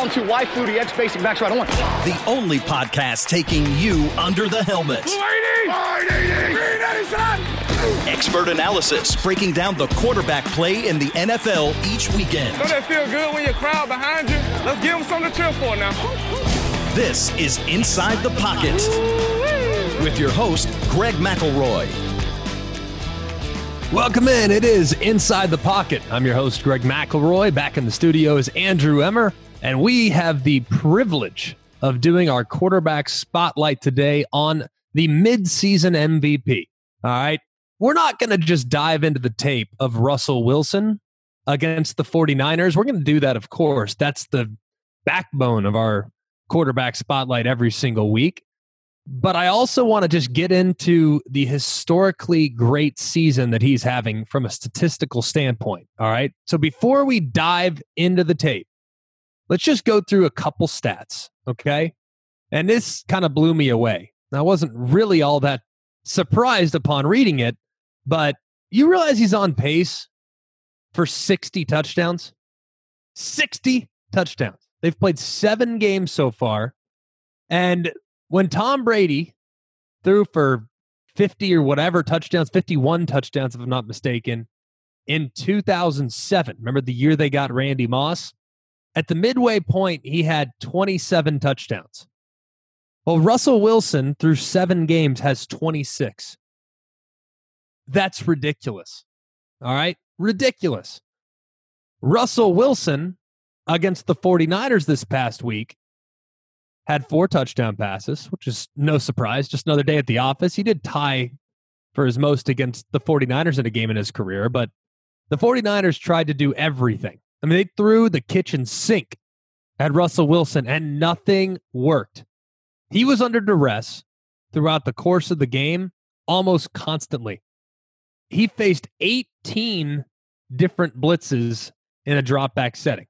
down to why Flutie X basic backs right. I want The only podcast taking you under the helmet. Expert analysis breaking down the quarterback play in the NFL each weekend. Don't that feel good when your crowd behind you? Let's give them something to cheer for now. This is Inside the Pocket with your host, Greg McElroy. Welcome in. It is Inside the Pocket. I'm your host, Greg McElroy. Back in the studio is Andrew Emmer, and we have the privilege of doing our quarterback spotlight today on the midseason MVP. All right. We're not going to just dive into the tape of Russell Wilson against the 49ers. We're going to do that, of course. That's the backbone of our quarterback spotlight every single week. But I also want to just get into the historically great season that he's having from a statistical standpoint. All right. So before we dive into the tape, let's just go through a couple stats. Okay. And this kind of blew me away. I wasn't really all that surprised upon reading it, but you realize he's on pace for 60 touchdowns? 60 touchdowns. They've played seven games so far. And when Tom Brady threw for 50 or whatever touchdowns, 51 touchdowns, if I'm not mistaken, in 2007, remember the year they got Randy Moss? At the midway point, he had 27 touchdowns. Well, Russell Wilson through seven games has 26. That's ridiculous. All right. Ridiculous. Russell Wilson against the 49ers this past week had four touchdown passes, which is no surprise. Just another day at the office. He did tie for his most against the 49ers in a game in his career, but the 49ers tried to do everything. I mean, they threw the kitchen sink at Russell Wilson and nothing worked. He was under duress throughout the course of the game almost constantly. He faced 18 different blitzes in a drop back setting.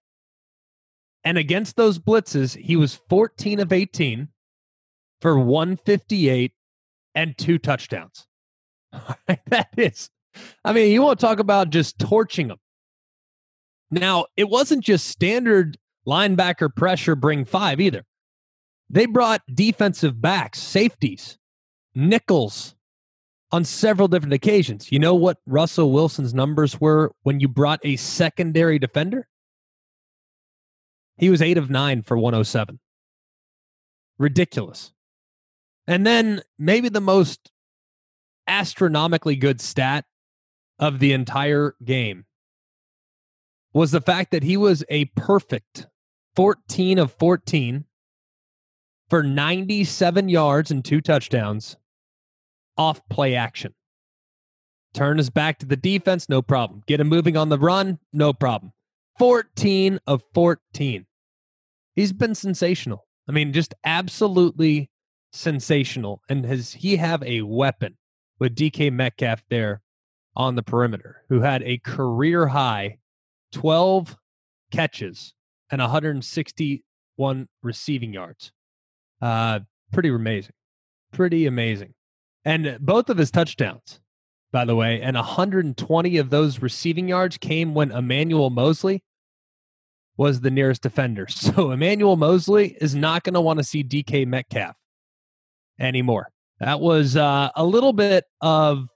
And against those blitzes, he was 14 of 18 for 158 and two touchdowns. that is, I mean, you want to talk about just torching them. Now, it wasn't just standard linebacker pressure, bring five either. They brought defensive backs, safeties, nickels on several different occasions. You know what Russell Wilson's numbers were when you brought a secondary defender? He was eight of nine for 107. Ridiculous. And then maybe the most astronomically good stat of the entire game was the fact that he was a perfect 14 of 14 for 97 yards and two touchdowns off play action. Turn his back to the defense, no problem. Get him moving on the run, no problem. 14 of 14. He's been sensational. I mean, just absolutely sensational. And has he have a weapon with DK Metcalf there on the perimeter, who had a career high 12 catches and 161 receiving yards. Uh, pretty amazing. Pretty amazing. And both of his touchdowns, by the way, and 120 of those receiving yards came when Emmanuel Moseley was the nearest defender. So Emmanuel Moseley is not going to want to see DK Metcalf anymore. That was uh, a little bit of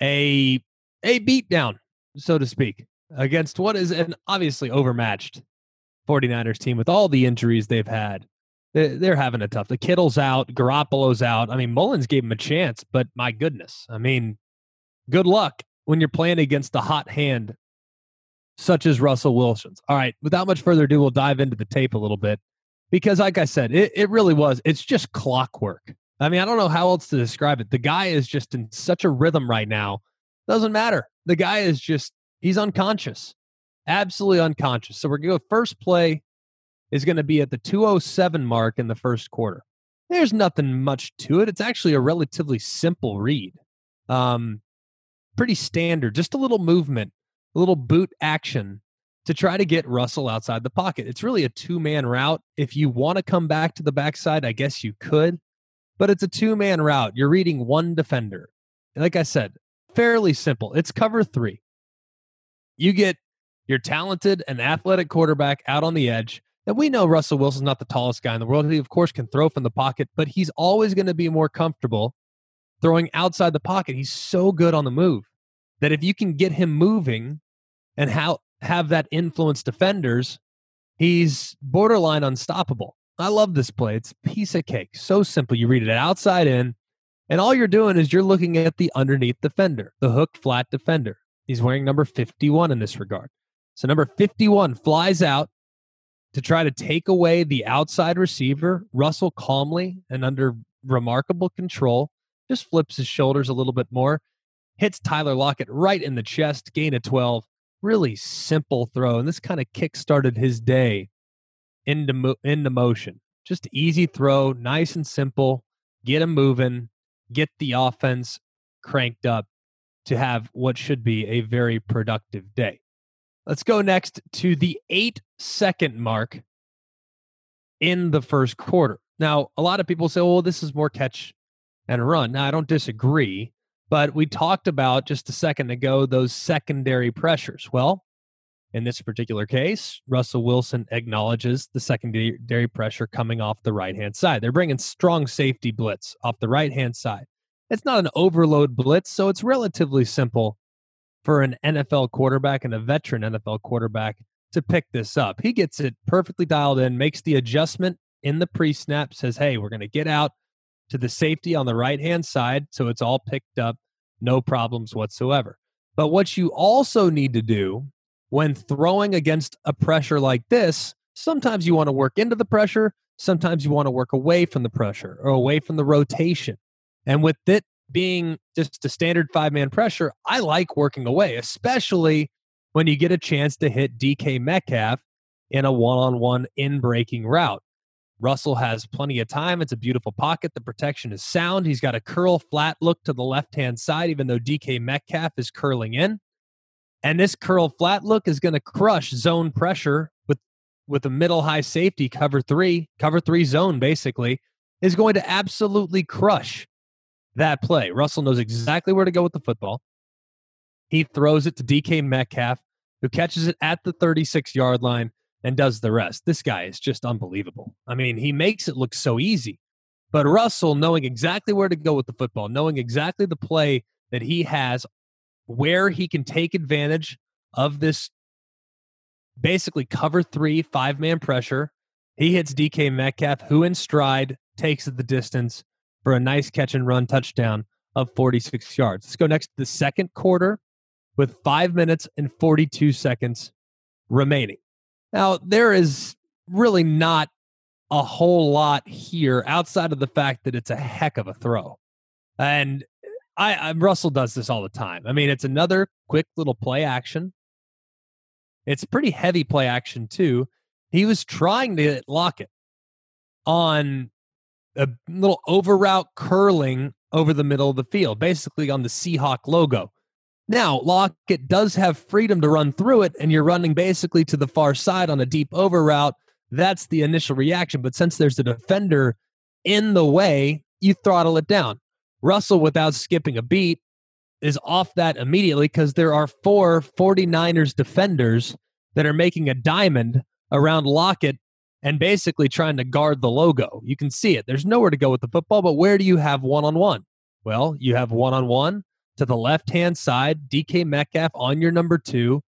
a a beatdown, so to speak, against what is an obviously overmatched 49ers team with all the injuries they've had. They're having a tough. The Kittle's out, Garoppolo's out. I mean, Mullens gave him a chance, but my goodness, I mean, good luck when you're playing against a hot hand such as Russell Wilson's. All right, without much further ado, we'll dive into the tape a little bit because, like I said, it, it really was. It's just clockwork. I mean, I don't know how else to describe it. The guy is just in such a rhythm right now. Doesn't matter. The guy is just, he's unconscious, absolutely unconscious. So we're going to go first play is going to be at the 207 mark in the first quarter. There's nothing much to it. It's actually a relatively simple read. Um, pretty standard, just a little movement, a little boot action to try to get Russell outside the pocket. It's really a two man route. If you want to come back to the backside, I guess you could, but it's a two man route. You're reading one defender. Like I said, fairly simple. It's cover three. You get your talented and athletic quarterback out on the edge And we know Russell Wilson's not the tallest guy in the world. He, of course, can throw from the pocket, but he's always going to be more comfortable throwing outside the pocket. He's so good on the move that if you can get him moving and how, have that influence defenders, he's borderline unstoppable. I love this play. It's piece of cake. So simple. You read it outside in, and all you're doing is you're looking at the underneath defender, the hook flat defender. He's wearing number 51 in this regard. So number 51 flies out to try to take away the outside receiver. Russell calmly and under remarkable control just flips his shoulders a little bit more, hits Tyler Lockett right in the chest, gain of 12. Really simple throw. And this kind of kick started his day into, mo- into motion. Just easy throw, nice and simple. Get him moving, get the offense cranked up to have what should be a very productive day. Let's go next to the eight second mark in the first quarter. Now, a lot of people say, well, this is more catch and run. Now, I don't disagree, but we talked about just a second ago those secondary pressures. Well, in this particular case, Russell Wilson acknowledges the secondary pressure coming off the right hand side. They're bringing strong safety blitz off the right hand side. It's not an overload blitz, so it's relatively simple for an NFL quarterback and a veteran NFL quarterback to pick this up. He gets it perfectly dialed in, makes the adjustment in the pre snap, says, Hey, we're going to get out to the safety on the right hand side. So it's all picked up, no problems whatsoever. But what you also need to do when throwing against a pressure like this, sometimes you want to work into the pressure, sometimes you want to work away from the pressure or away from the rotation. And with it being just a standard five man pressure, I like working away, especially when you get a chance to hit DK Metcalf in a one on one in breaking route. Russell has plenty of time. It's a beautiful pocket. The protection is sound. He's got a curl flat look to the left hand side, even though DK Metcalf is curling in. And this curl flat look is going to crush zone pressure with with a middle high safety cover three, cover three zone basically, is going to absolutely crush that play. Russell knows exactly where to go with the football. He throws it to DK Metcalf, who catches it at the 36 yard line and does the rest. This guy is just unbelievable. I mean, he makes it look so easy. But Russell, knowing exactly where to go with the football, knowing exactly the play that he has, where he can take advantage of this basically cover three, five man pressure. He hits DK Metcalf, who in stride takes the distance for a nice catch and run touchdown of 46 yards. Let's go next to the second quarter with five minutes and 42 seconds remaining. Now, there is really not a whole lot here outside of the fact that it's a heck of a throw. And I, I Russell does this all the time. I mean, it's another quick little play action. It's pretty heavy play action too. He was trying to Lockett on a little over route curling over the middle of the field, basically on the Seahawk logo. Now, Lockett does have freedom to run through it, and you're running basically to the far side on a deep over route. That's the initial reaction. But since there's a defender in the way, you throttle it down. Russell, without skipping a beat, is off that immediately because there are four 49ers defenders that are making a diamond around Lockett and basically trying to guard the logo. You can see it. There's nowhere to go with the football, but where do you have one on one? Well, you have one on one to the left hand side, DK Metcalf on your number two.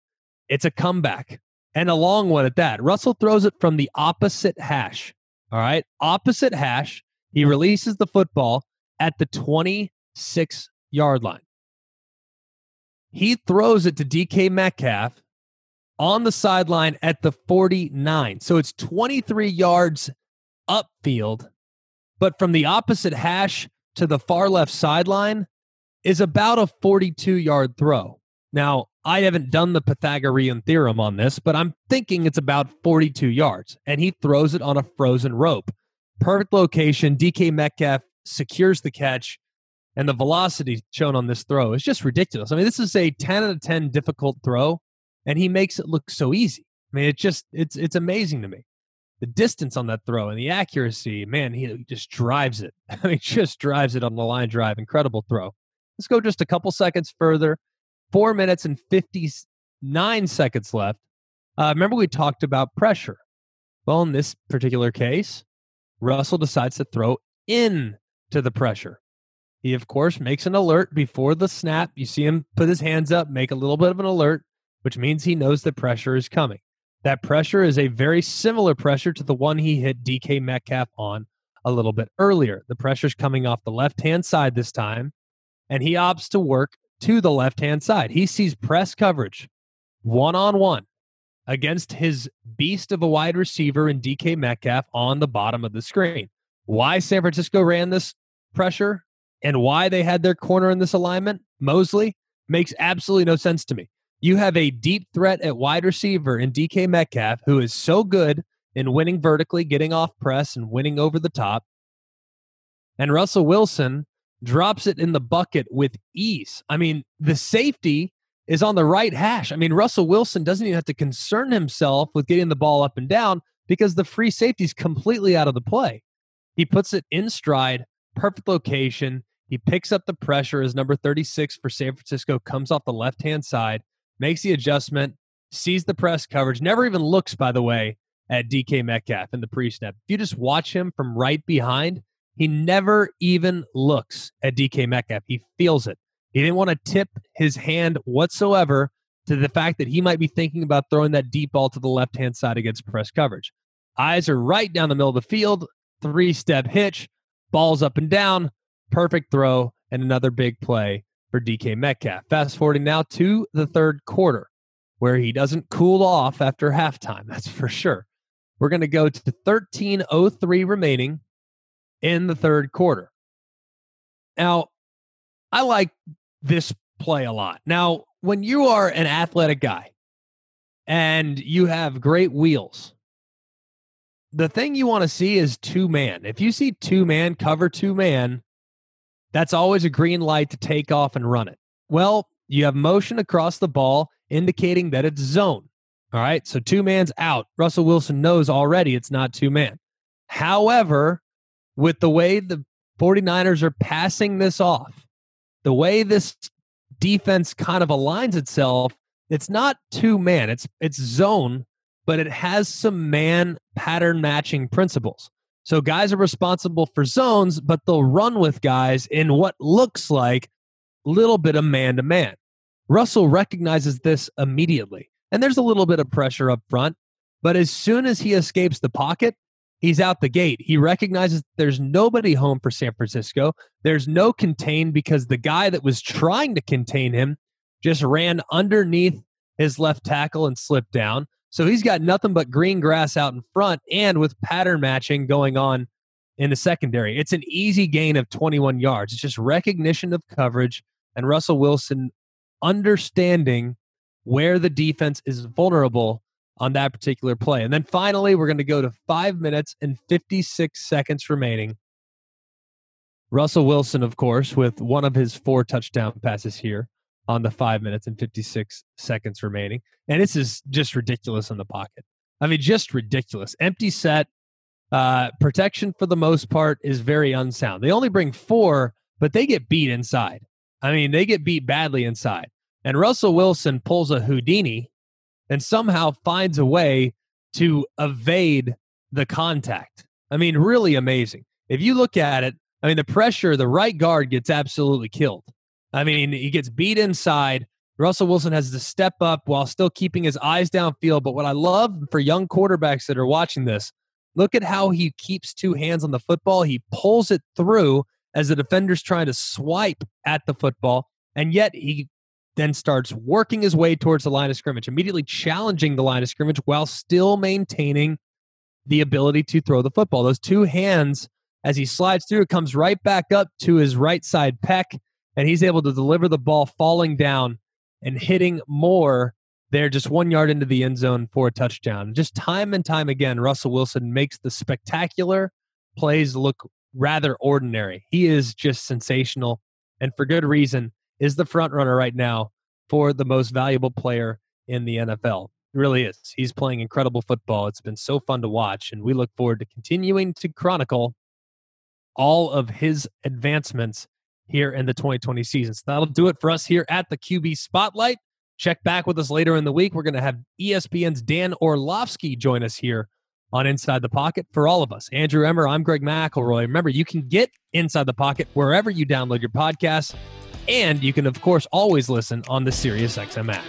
It's a comeback and a long one at that. Russell throws it from the opposite hash. All right. Opposite hash. He releases the football at the 26 yard line. He throws it to DK Metcalf on the sideline at the 49. So it's 23 yards upfield, but from the opposite hash to the far left sideline is about a 42 yard throw. Now, I haven't done the Pythagorean theorem on this, but I'm thinking it's about 42 yards, and he throws it on a frozen rope. Perfect location. DK Metcalf secures the catch, and the velocity shown on this throw is just ridiculous. I mean, this is a 10 out of 10 difficult throw and he makes it look so easy. I mean, it just it's it's amazing to me. The distance on that throw and the accuracy, man, he just drives it. I mean, just drives it on the line drive. Incredible throw. Let's go just a couple seconds further. Four minutes and 59 seconds left. Uh, remember, we talked about pressure. Well, in this particular case, Russell decides to throw in to the pressure. He, of course, makes an alert before the snap. You see him put his hands up, make a little bit of an alert, which means he knows that pressure is coming. That pressure is a very similar pressure to the one he hit DK Metcalf on a little bit earlier. The pressure's coming off the left hand side this time, and he opts to work to the left hand side. He sees press coverage one on one against his beast of a wide receiver in DK Metcalf on the bottom of the screen. Why San Francisco ran this pressure and why they had their corner in this alignment, Moseley, makes absolutely no sense to me. You have a deep threat at wide receiver in DK Metcalf who is so good in winning vertically, getting off press, and winning over the top. And Russell Wilson drops it in the bucket with ease. I mean, the safety is on the right hash. I mean, Russell Wilson doesn't even have to concern himself with getting the ball up and down because the free safety is completely out of the play. He puts it in stride, perfect location. He picks up the pressure as number 36 for San Francisco comes off the left hand side, makes the adjustment, sees the press coverage, never even looks, by the way, at DK Metcalf in the pre snap. If you just watch him from right behind, he never even looks at DK Metcalf. He feels it. He didn't want to tip his hand whatsoever to the fact that he might be thinking about throwing that deep ball to the left hand side against press coverage. Eyes are right down the middle of the field, three step hitch, balls up and down, perfect throw, and another big play for DK Metcalf. Fast forwarding now to the third quarter, where he doesn't cool off after halftime, that's for sure. We're going to go to 13.03 remaining in the third quarter. Now, I like this play a lot. Now, when you are an athletic guy and you have great wheels, the thing you want to see is two man. If you see two man cover two man, that's always a green light to take off and run it. Well, you have motion across the ball indicating that it's zone. All right. So two man's out. Russell Wilson knows already it's not two man. However, with the way the 49ers are passing this off, the way this defense kind of aligns itself, it's not two man, it's it's zone, but it has some man pattern matching principles. So guys are responsible for zones, but they'll run with guys in what looks like a little bit of man to man. Russell recognizes this immediately. And there's a little bit of pressure up front. But as soon as he escapes the pocket, he's out the gate. He recognizes there's nobody home for San Francisco. There's no contain because the guy that was trying to contain him just ran underneath his left tackle and slipped down. So he's got nothing but green grass out in front and with pattern matching going on in the secondary. It's an easy gain of 21 yards. It's just recognition of coverage and Russell Wilson understanding where the defense is vulnerable on that particular play. And then finally, we're going to go to five minutes and 56 seconds remaining. Russell Wilson, of course, with one of his four touchdown passes here on the five minutes and 56 seconds remaining. And this is just ridiculous in the pocket. I mean, just ridiculous. Empty set. Uh, protection for the most part is very unsound. They only bring four, but they get beat inside. I mean, they get beat badly inside. And Russell Wilson pulls a Houdini and somehow finds a way to evade the contact. I mean, really amazing. If you look at it, I mean, the pressure, the right guard gets absolutely killed. I mean, he gets beat inside. Russell Wilson has to step up while still keeping his eyes downfield. But what I love for young quarterbacks that are watching this, look at how he keeps two hands on the football. He pulls it through as the defender's trying to swipe at the football. And yet he then starts working his way towards the line of scrimmage, immediately challenging the line of scrimmage while still maintaining the ability to throw the football. Those two hands, as he slides through, it comes right back up to his right side pec, and he's able to deliver the ball falling down and hitting Moore there just one yard into the end zone for a touchdown. Just time and time again, Russell Wilson makes the spectacular plays look rather ordinary. He is just sensational, and for good reason is the front runner right now for the most valuable player in the NFL. It really is. He's playing incredible football. It's been so fun to watch, and we look forward to continuing to chronicle all of his advancements here in the 2020 season. So that'll do it for us here at the QB Spotlight. Check back with us later in the week. We're going to have ESPN's Dan Orlovsky join us here on Inside the Pocket for all of us. Andrew Emmer, I'm Greg McElroy. Remember, you can get Inside the Pocket wherever you download your podcasts, and you can, of course, always listen on the SiriusXM app.